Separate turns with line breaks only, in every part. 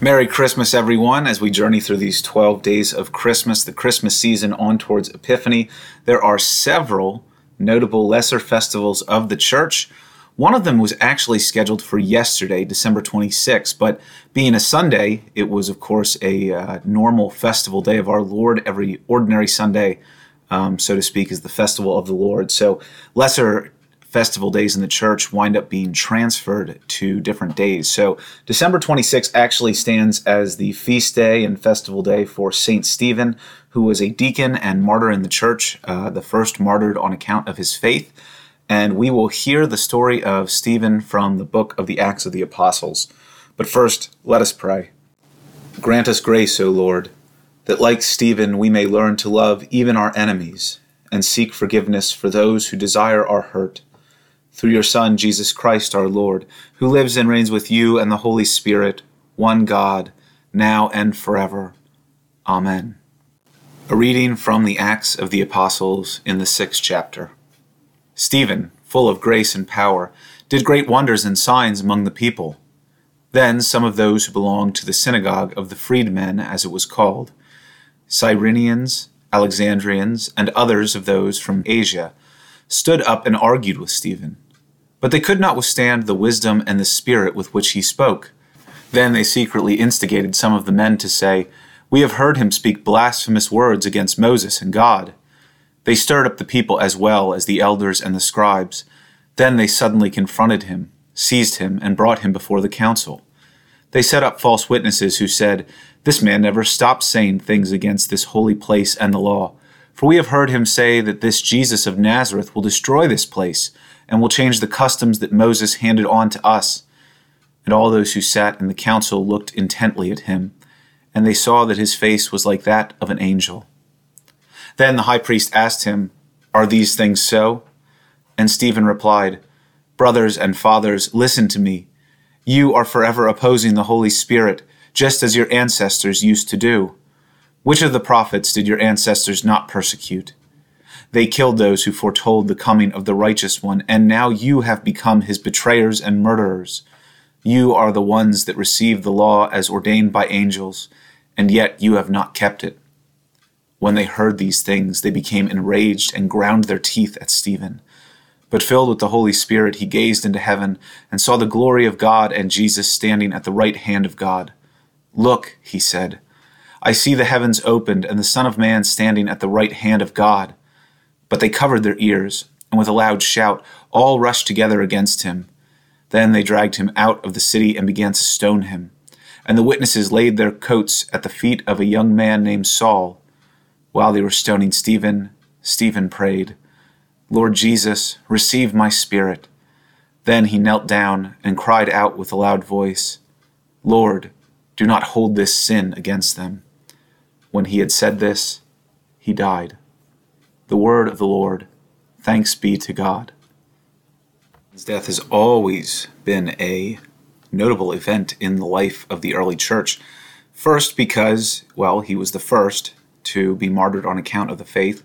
Merry Christmas, everyone, as we journey through these 12 days of Christmas, the Christmas season on towards Epiphany. There are several notable lesser festivals of the church. One of them was actually scheduled for yesterday, December 26th, but being a Sunday, it was, of course, a uh, normal festival day of our Lord. Every ordinary Sunday, um, so to speak, is the festival of the Lord. So, lesser festival days in the church wind up being transferred to different days. So December 26th actually stands as the feast day and festival day for Saint Stephen, who was a deacon and martyr in the church, uh, the first martyred on account of his faith. And we will hear the story of Stephen from the book of the Acts of the Apostles. But first, let us pray. Grant us grace, O Lord, that like Stephen we may learn to love even our enemies and seek forgiveness for those who desire our hurt through your Son, Jesus Christ our Lord, who lives and reigns with you and the Holy Spirit, one God, now and forever. Amen. A reading from the Acts of the Apostles in the sixth chapter. Stephen, full of grace and power, did great wonders and signs among the people. Then some of those who belonged to the synagogue of the freedmen, as it was called, Cyrenians, Alexandrians, and others of those from Asia, stood up and argued with Stephen. But they could not withstand the wisdom and the spirit with which he spoke. Then they secretly instigated some of the men to say, We have heard him speak blasphemous words against Moses and God. They stirred up the people as well as the elders and the scribes. Then they suddenly confronted him, seized him, and brought him before the council. They set up false witnesses who said, This man never stops saying things against this holy place and the law. For we have heard him say that this Jesus of Nazareth will destroy this place and will change the customs that Moses handed on to us. And all those who sat in the council looked intently at him, and they saw that his face was like that of an angel. Then the high priest asked him, Are these things so? And Stephen replied, Brothers and fathers, listen to me. You are forever opposing the Holy Spirit, just as your ancestors used to do. Which of the prophets did your ancestors not persecute? They killed those who foretold the coming of the righteous one, and now you have become his betrayers and murderers. You are the ones that received the law as ordained by angels, and yet you have not kept it. When they heard these things, they became enraged and ground their teeth at Stephen. But filled with the Holy Spirit, he gazed into heaven and saw the glory of God and Jesus standing at the right hand of God. Look, he said, I see the heavens opened and the Son of Man standing at the right hand of God. But they covered their ears, and with a loud shout, all rushed together against him. Then they dragged him out of the city and began to stone him. And the witnesses laid their coats at the feet of a young man named Saul. While they were stoning Stephen, Stephen prayed, Lord Jesus, receive my spirit. Then he knelt down and cried out with a loud voice, Lord, do not hold this sin against them. When he had said this, he died. The word of the Lord. Thanks be to God. His death has always been a notable event in the life of the early church. First, because, well, he was the first to be martyred on account of the faith.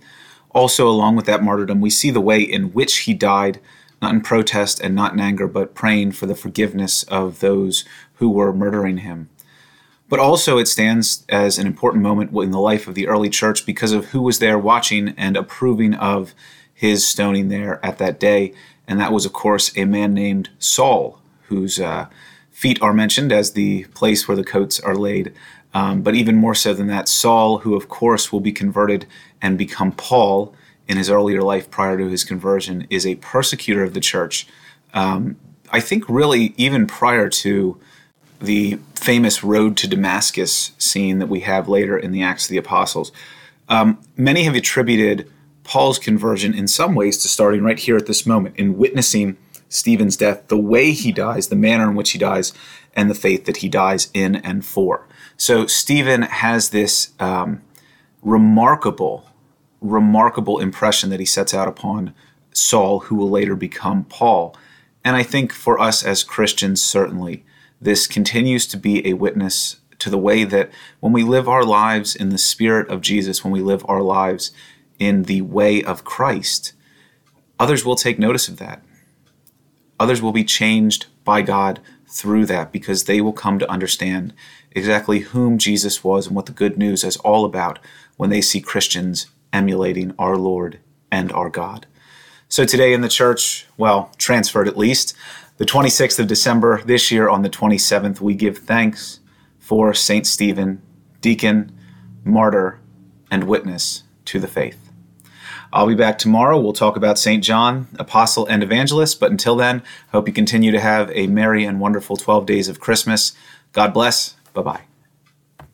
Also, along with that martyrdom, we see the way in which he died, not in protest and not in anger, but praying for the forgiveness of those who were murdering him. But also, it stands as an important moment in the life of the early church because of who was there watching and approving of his stoning there at that day. And that was, of course, a man named Saul, whose uh, feet are mentioned as the place where the coats are laid. Um, but even more so than that, Saul, who, of course, will be converted and become Paul in his earlier life prior to his conversion, is a persecutor of the church. Um, I think, really, even prior to the famous road to Damascus scene that we have later in the Acts of the Apostles. Um, many have attributed Paul's conversion in some ways to starting right here at this moment in witnessing Stephen's death, the way he dies, the manner in which he dies, and the faith that he dies in and for. So Stephen has this um, remarkable, remarkable impression that he sets out upon Saul, who will later become Paul. And I think for us as Christians, certainly, this continues to be a witness to the way that when we live our lives in the spirit of Jesus, when we live our lives in the way of Christ, others will take notice of that. Others will be changed by God through that because they will come to understand exactly whom Jesus was and what the good news is all about when they see Christians emulating our Lord and our God. So today in the church, well, transferred at least, the 26th of December this year on the 27th, we give thanks for St. Stephen, deacon, martyr, and witness to the faith. I'll be back tomorrow. We'll talk about St. John, apostle and evangelist. But until then, hope you continue to have a merry and wonderful 12 days of Christmas. God bless. Bye bye.